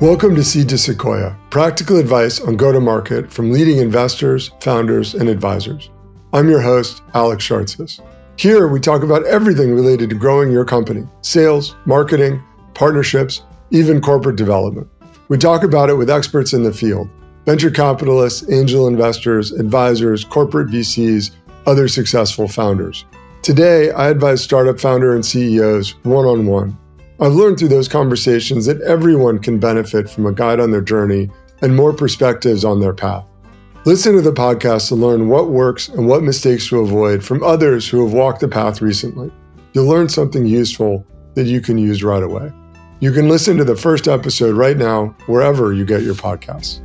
Welcome to Seed to Sequoia, practical advice on go to market from leading investors, founders, and advisors. I'm your host, Alex Shartsis. Here, we talk about everything related to growing your company sales, marketing, partnerships, even corporate development. We talk about it with experts in the field venture capitalists, angel investors, advisors, corporate VCs, other successful founders. Today, I advise startup founder and CEOs one on one I've learned through those conversations that everyone can benefit from a guide on their journey and more perspectives on their path. Listen to the podcast to learn what works and what mistakes to avoid from others who have walked the path recently. You'll learn something useful that you can use right away. You can listen to the first episode right now, wherever you get your podcasts.